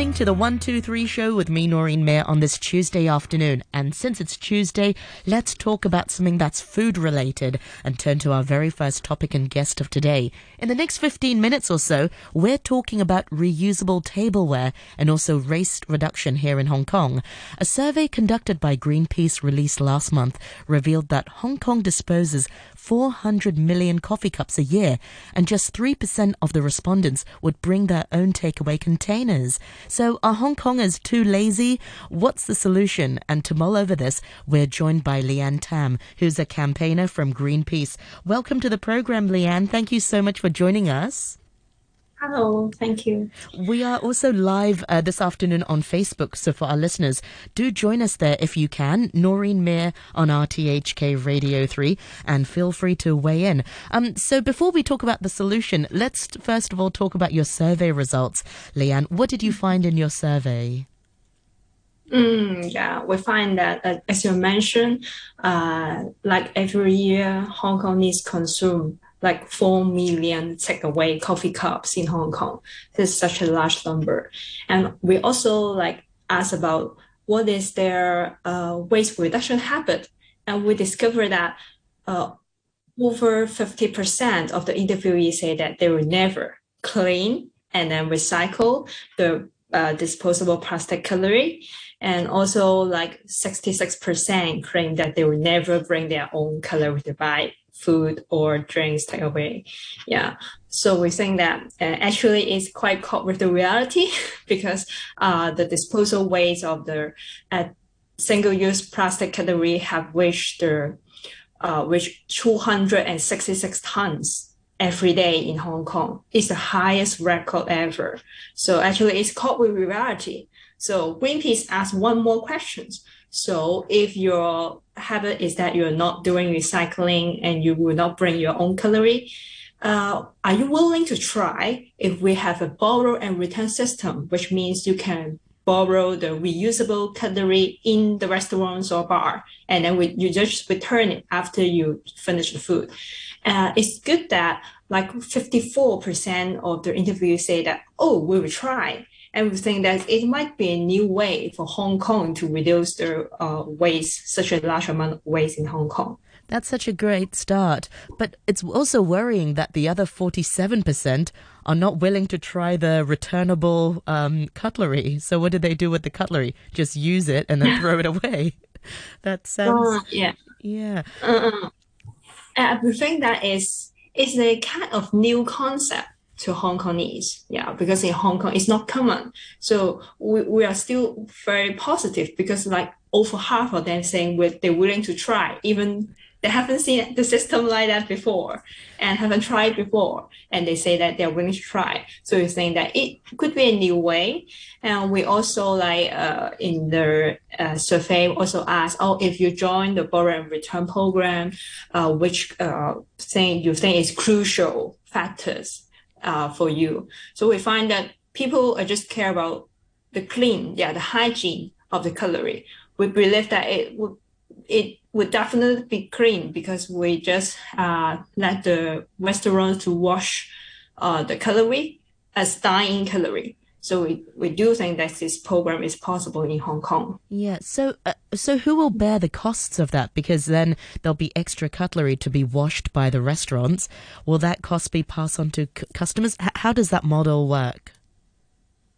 listening to the 123 show with me, Noreen Mayer, on this Tuesday afternoon. And since it's Tuesday, let's talk about something that's food related and turn to our very first topic and guest of today. In the next 15 minutes or so, we're talking about reusable tableware and also waste reduction here in Hong Kong. A survey conducted by Greenpeace released last month revealed that Hong Kong disposes 400 million coffee cups a year, and just 3% of the respondents would bring their own takeaway containers. So, are Hong Kongers too lazy? What's the solution? And to mull over this, we're joined by Leanne Tam, who's a campaigner from Greenpeace. Welcome to the program, Leanne. Thank you so much for joining us. Hello, thank you. We are also live uh, this afternoon on Facebook, so for our listeners, do join us there if you can. Noreen Mayer on RTHK Radio 3, and feel free to weigh in. Um, so before we talk about the solution, let's first of all talk about your survey results. Leanne, what did you find in your survey? Mm, yeah, we find that, uh, as you mentioned, uh, like every year, Hong Kong needs consume like 4 million takeaway coffee cups in Hong Kong. This is such a large number. And we also like ask about what is their uh, waste reduction habit. And we discovered that uh, over 50% of the interviewees say that they will never clean and then recycle the uh, disposable plastic cutlery. And also like 66% claim that they will never bring their own cutlery to buy food or drinks takeaway. Yeah. So we think that uh, actually it's quite caught with the reality because uh, the disposal weights of the uh, single-use plastic category have reached the uh, reached 266 tons every day in Hong Kong. It's the highest record ever. So actually it's caught with reality. So Greenpeace asked one more questions. So if your habit is that you're not doing recycling and you will not bring your own cutlery, uh, are you willing to try if we have a borrow and return system, which means you can borrow the reusable cutlery in the restaurants or bar, and then we, you just return it after you finish the food. Uh, it's good that like 54% of the interviews say that, oh, we will try and we think that it might be a new way for Hong Kong to reduce the uh, waste, such a large amount of waste in Hong Kong. That's such a great start. But it's also worrying that the other 47% are not willing to try the returnable um, cutlery. So, what do they do with the cutlery? Just use it and then throw it away. that sounds. Uh, yeah. Yeah. Uh, I think that is, is a kind of new concept to Hong Kongese. Yeah, because in Hong Kong it's not common. So we, we are still very positive because like over half of them saying they're willing to try, even they haven't seen the system like that before and haven't tried before. And they say that they're willing to try. So we're saying that it could be a new way. And we also like uh, in the uh, survey also ask, oh, if you join the borrow and return program, uh, which uh, thing you think is crucial factors uh, for you. So we find that people are just care about the clean, yeah, the hygiene of the cutlery. We believe that it would it would definitely be clean because we just uh, let the restaurants to wash uh, the cutlery as dine-in cutlery. So we, we do think that this program is possible in Hong Kong. Yeah. So uh, so who will bear the costs of that? Because then there'll be extra cutlery to be washed by the restaurants. Will that cost be passed on to c- customers? H- how does that model work?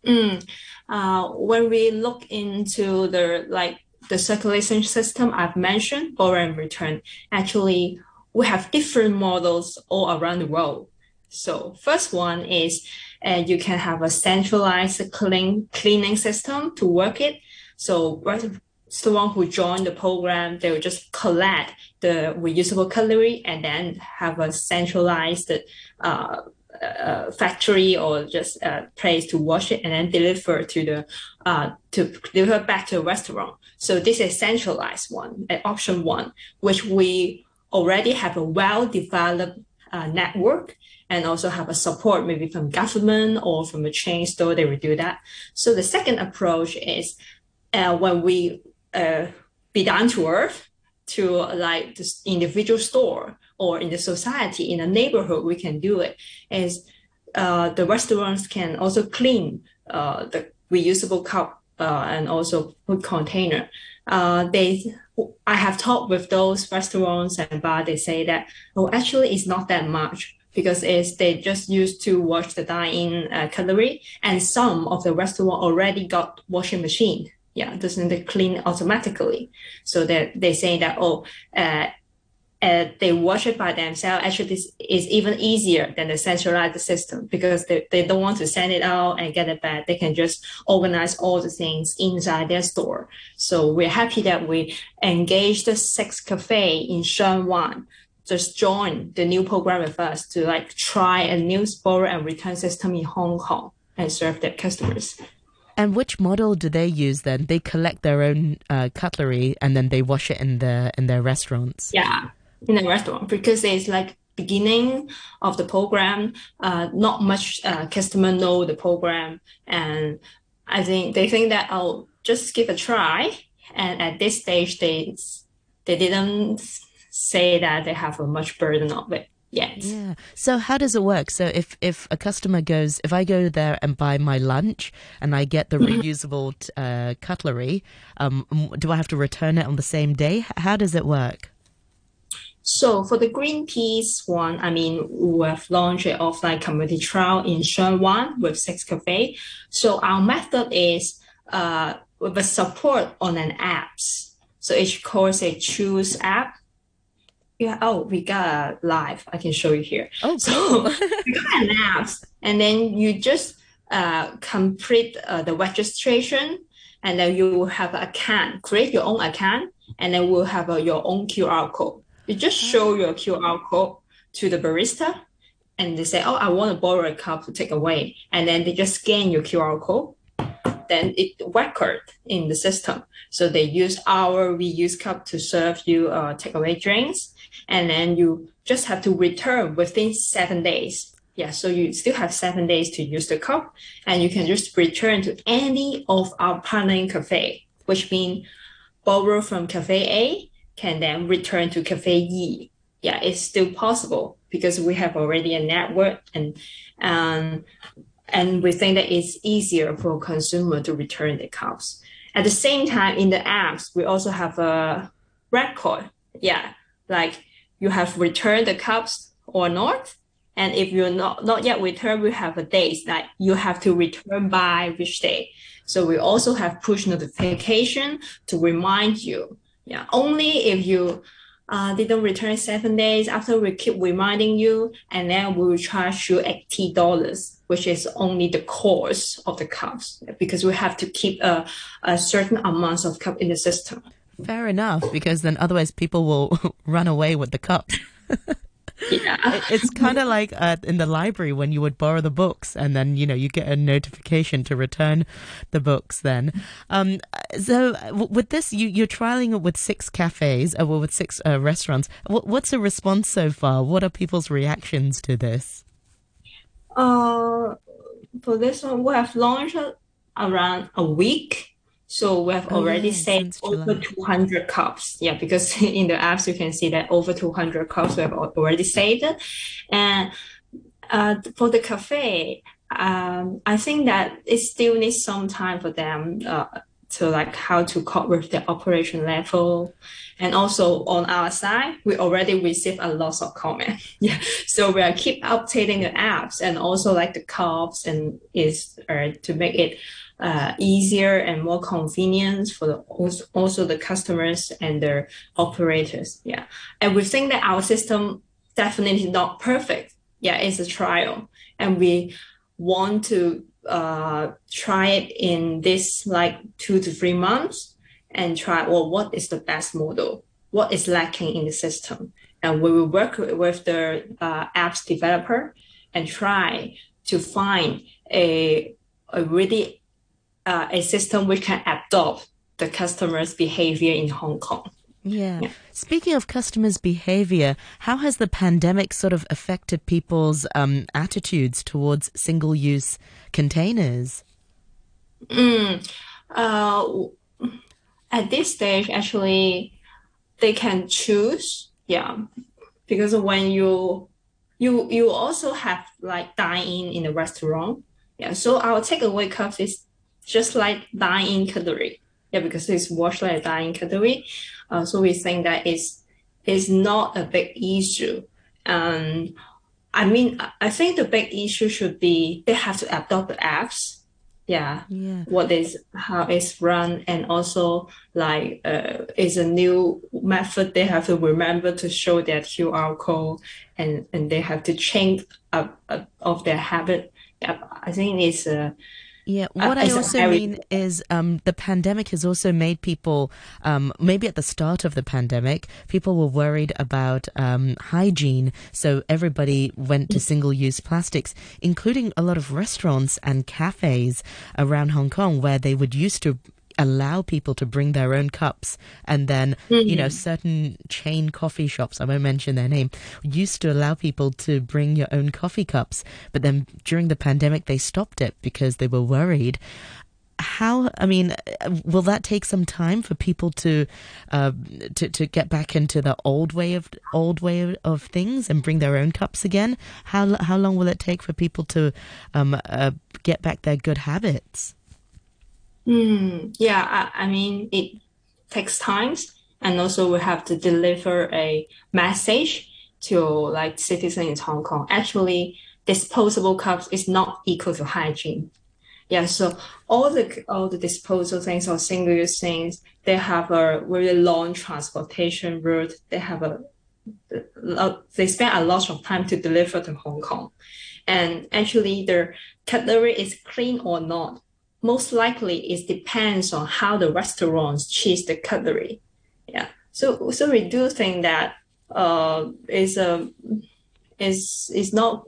Mm. Uh, when we look into the like the circulation system I've mentioned, borrow and return, actually we have different models all around the world. So first one is and you can have a centralized clean, cleaning system to work it. So someone who joined the program, they will just collect the reusable cutlery and then have a centralized uh, uh, factory or just a place to wash it and then deliver to the uh, to deliver back to the restaurant. So this is centralized one, an option one, which we already have a well developed uh, network and also have a support maybe from government or from a chain store, they will do that. So the second approach is uh, when we uh, be down to earth to like this individual store or in the society, in a neighborhood, we can do it is uh, the restaurants can also clean uh, the reusable cup uh, and also food container. Uh, they, I have talked with those restaurants and bar. They say that oh, actually, it's not that much because it's they just used to wash the dine-in uh, cutlery, and some of the restaurant already got washing machine. Yeah, doesn't they clean automatically? So that they say that oh, uh, uh, they wash it by themselves. Actually, this is even easier than the centralized system because they, they don't want to send it out and get it back. They can just organize all the things inside their store. So we're happy that we engaged the Six Cafe in Sheung Wan. Just join the new program with us to like try a new borrow and return system in Hong Kong and serve their customers. And which model do they use then? They collect their own uh, cutlery and then they wash it in the in their restaurants. Yeah, in a restaurant because it's like beginning of the program. Uh, not much uh, customer know the program, and I think they think that I'll just give a try. And at this stage, they they didn't say that they have a much burden of it yet. Yeah. So how does it work? So if if a customer goes, if I go there and buy my lunch and I get the mm-hmm. reusable uh, cutlery, um, do I have to return it on the same day? How does it work? So for the Greenpeace one, I mean, we have launched an offline community trial in Sheung Wan with Six Cafe. So our method is uh, with a support on an apps. So each course a choose app. Yeah. Oh, we got a live. I can show you here. Oh, so we got an app, and then you just uh, complete uh, the registration, and then you will have an account. Create your own account, and then we'll have uh, your own QR code. You just show your QR code to the barista and they say, Oh, I want to borrow a cup to take away. And then they just scan your QR code. Then it record in the system. So they use our reuse cup to serve you uh, takeaway drinks. And then you just have to return within seven days. Yeah, so you still have seven days to use the cup and you can just return to any of our partnering cafe, which means borrow from cafe A can then return to Cafe E. Yeah, it's still possible because we have already a network and um, and we think that it's easier for consumer to return the cups. At the same time, in the apps, we also have a record. Yeah, like you have returned the cups or not. And if you're not, not yet returned, we have a date that you have to return by which day. So we also have push notification to remind you yeah, only if you uh, didn't return seven days after we keep reminding you, and then we will charge you eighty dollars, which is only the cost of the cups because we have to keep a, a certain amount of cup in the system. Fair enough, because then otherwise people will run away with the cups. Yeah. it's kind of like uh, in the library when you would borrow the books and then, you know, you get a notification to return the books then. Um, so with this, you, you're trialing it with six cafes, uh, well, with six uh, restaurants. what's the response so far? What are people's reactions to this? Uh, for this one, we have launched around a week so we have oh, already yeah, saved over 200 cups. Yeah, because in the apps you can see that over 200 cups we have already saved. And uh, for the cafe, um, I think that it still needs some time for them uh, to like how to cope with the operation level. And also on our side, we already received a lot of comment. Yeah. So we are keep updating the apps and also like the cups and is uh, to make it uh, easier and more convenient for the also, the customers and their operators. Yeah, and we think that our system definitely not perfect. Yeah, it's a trial, and we want to uh, try it in this like two to three months and try well what is the best model, what is lacking in the system, and we will work with the uh, apps developer and try to find a a really uh, a system which can adopt the customer's behavior in Hong Kong. Yeah. yeah. Speaking of customers' behavior, how has the pandemic sort of affected people's um, attitudes towards single use containers? Mm, uh, at this stage, actually, they can choose. Yeah. Because when you you you also have like dine in in the restaurant. Yeah. So our takeaway cups is just like dine-in cutlery. Yeah, because it's washed like dine-in cutlery. Uh, so we think that is is not a big issue. And I mean, I think the big issue should be they have to adopt the apps. Yeah, Yeah. what is how it's run, and also like uh, is a new method. They have to remember to show their QR code, and and they have to change up, up of their habit. Yeah, I think it's a Yeah, Uh, what I also mean is um, the pandemic has also made people, um, maybe at the start of the pandemic, people were worried about um, hygiene. So everybody went to single use plastics, including a lot of restaurants and cafes around Hong Kong where they would used to allow people to bring their own cups and then you know certain chain coffee shops i won't mention their name used to allow people to bring your own coffee cups but then during the pandemic they stopped it because they were worried. How i mean will that take some time for people to uh, to to get back into the old way of old way of, of things and bring their own cups again? How how long will it take for people to um uh, get back their good habits Mm, yeah, I, I mean, it takes times, and also we have to deliver a message to like citizens in Hong Kong. Actually, disposable cups is not equal to hygiene. Yeah, so all the all the disposal things or single use things, they have a very long transportation route. They have a they spend a lot of time to deliver to Hong Kong, and actually their cutlery is clean or not most likely it depends on how the restaurants choose the cutlery. Yeah. So so we do think that uh is a is is not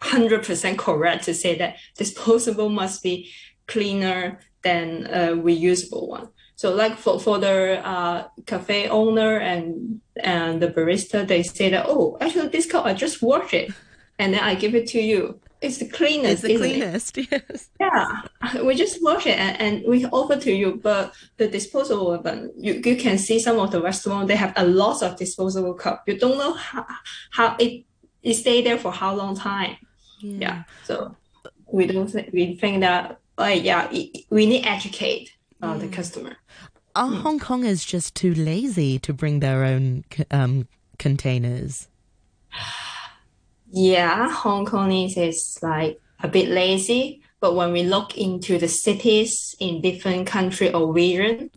hundred percent correct to say that disposable must be cleaner than a reusable one. So like for, for the uh, cafe owner and and the barista, they say that oh actually this cup I just wash it and then I give it to you. It's the cleanest. it's cleanest, the isn't it? cleanest yes Yeah, we just wash it and, and we offer to you, but the disposable one, you, you can see some of the restaurant, they have a lot of disposable cup. You don't know how, how it, it stay there for how long time. Yeah. So we don't think, we think that, like, yeah, it, we need educate uh, the customer. Are Hong Kongers just too lazy to bring their own um, containers? Yeah, Hong Kongese is like a bit lazy, but when we look into the cities in different country or region,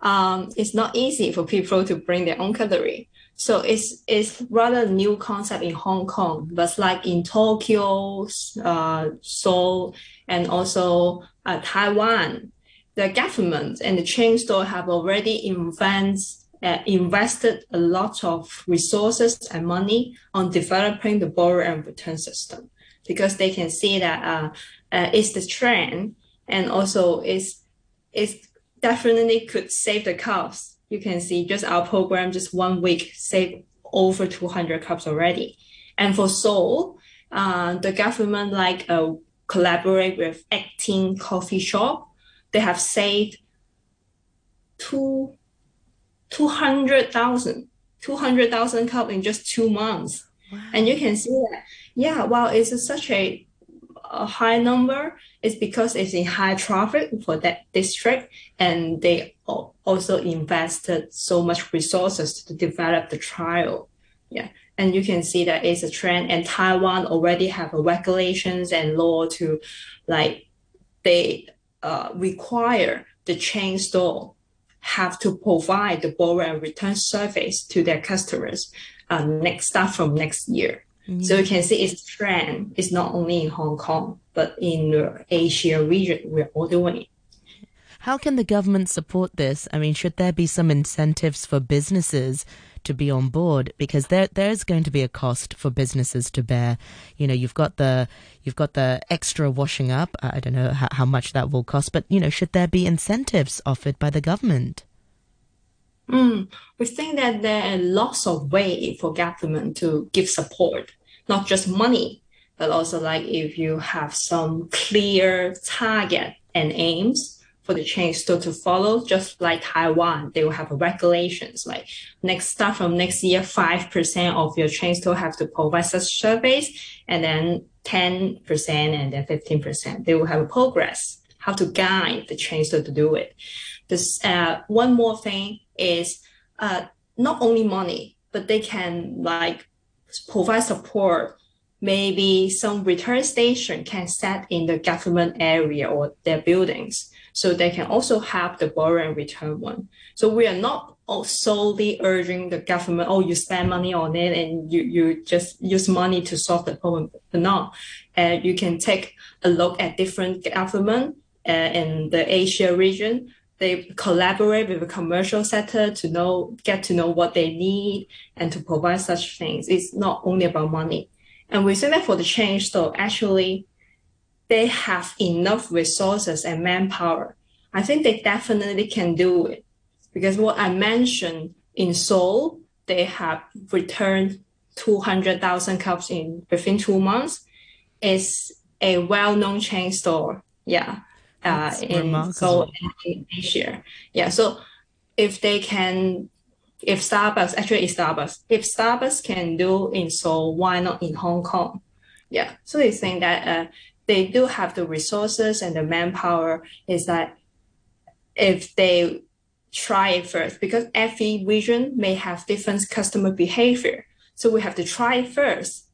um, it's not easy for people to bring their own cutlery. So it's it's rather a new concept in Hong Kong, but like in Tokyo, uh, Seoul, and also uh, Taiwan, the government and the chain store have already invents, uh, invested a lot of resources and money on developing the borrow and return system because they can see that uh, uh, it's the trend and also it's it's definitely could save the cups. You can see just our program, just one week, save over 200 cups already. And for Seoul, uh, the government like uh, collaborate with 18 coffee shop. They have saved two, 200,000 200,000 cup in just two months. And you can see that, yeah, while it's such a, a high number, it's because it's in high traffic for that district, and they also invested so much resources to develop the trial. Yeah, and you can see that it's a trend, and Taiwan already have regulations and law to, like, they uh, require the chain store have to provide the borrow and return service to their customers uh, next start from next year. So you can see it's trend. It's not only in Hong Kong, but in the Asia region, we're all doing it. How can the government support this? I mean, should there be some incentives for businesses to be on board? Because there there's going to be a cost for businesses to bear. You know, you've got the you've got the extra washing up. I don't know how, how much that will cost, but you know, should there be incentives offered by the government? Mm, we think that there are lots of ways for government to give support, not just money, but also like if you have some clear target and aims for the chain store to follow, just like Taiwan, they will have regulations like next start from next year, five percent of your chain store have to provide such service, and then ten percent and then fifteen percent they will have a progress. how to guide the chain store to do it. This uh, one more thing is uh, not only money, but they can like provide support. Maybe some return station can set in the government area or their buildings, so they can also have the borrow and return one. So we are not solely urging the government, oh, you spend money on it and you, you just use money to solve the problem. But no, uh, you can take a look at different government uh, in the Asia region they collaborate with the commercial sector to know get to know what they need and to provide such things. It's not only about money. And we say that for the change so actually they have enough resources and manpower. I think they definitely can do it. Because what I mentioned in Seoul, they have returned 200,000 cups in within two months. It's a well-known chain store. Yeah uh, in Seoul in Asia. Yeah, so if they can, if Starbucks actually is Starbucks, if Starbucks can do in Seoul, why not in Hong Kong? Yeah, so they think that uh, they do have the resources and the manpower. Is that if they try it first, because every region may have different customer behavior, so we have to try it first,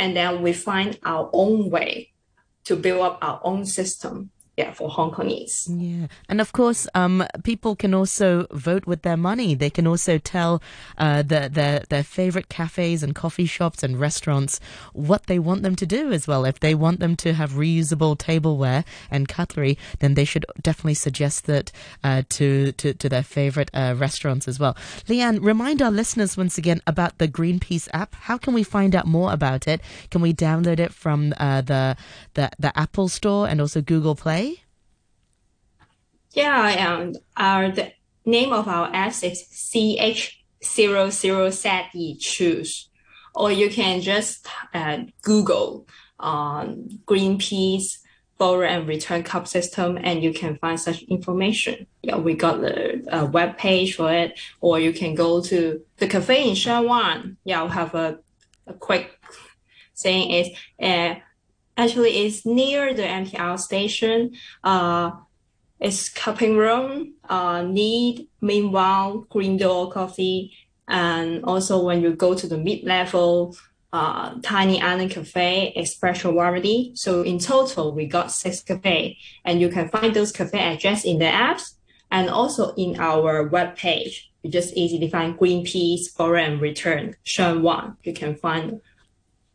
and then we find our own way to build up our own system yeah, for Hong Kongese. Yeah, and of course, um, people can also vote with their money. They can also tell uh, the, their their favorite cafes and coffee shops and restaurants what they want them to do as well. If they want them to have reusable tableware and cutlery, then they should definitely suggest that uh, to, to to their favorite uh, restaurants as well. Leanne, remind our listeners once again about the Greenpeace app. How can we find out more about it? Can we download it from uh, the the the Apple Store and also Google Play? Yeah, and our the name of our app is CH00ZE Choose. Or you can just uh, Google um, Greenpeace borrow and return cup system and you can find such information. Yeah, we got the uh, web page for it, or you can go to the cafe in Sheung Wan. Yeah, I'll have a, a quick saying is uh, actually it's near the MTR station. Uh, it's cupping room, uh, need, meanwhile, green door coffee. And also when you go to the mid-level, uh, Tiny Island Cafe, Espresso Variety. So in total, we got six cafe and you can find those cafe address in the apps and also in our web page. You just easily find Greenpeace, and return, Sheung Wan. You can find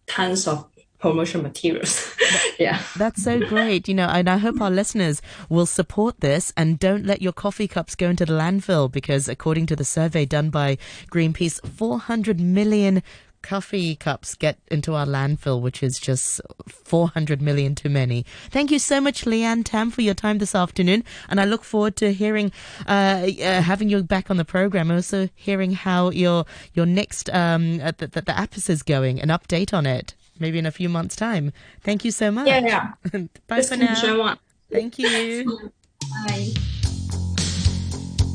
tons of promotion materials. yeah. That's so great. You know, and I hope our listeners will support this and don't let your coffee cups go into the landfill because according to the survey done by Greenpeace, 400 million coffee cups get into our landfill, which is just 400 million too many. Thank you so much, Leanne Tam, for your time this afternoon. And I look forward to hearing, uh, uh, having you back on the program, also hearing how your, your next, um, uh, the, the app is going, an update on it maybe in a few months' time. Thank you so much. Yeah, yeah. Bye for now. Thank you. Bye.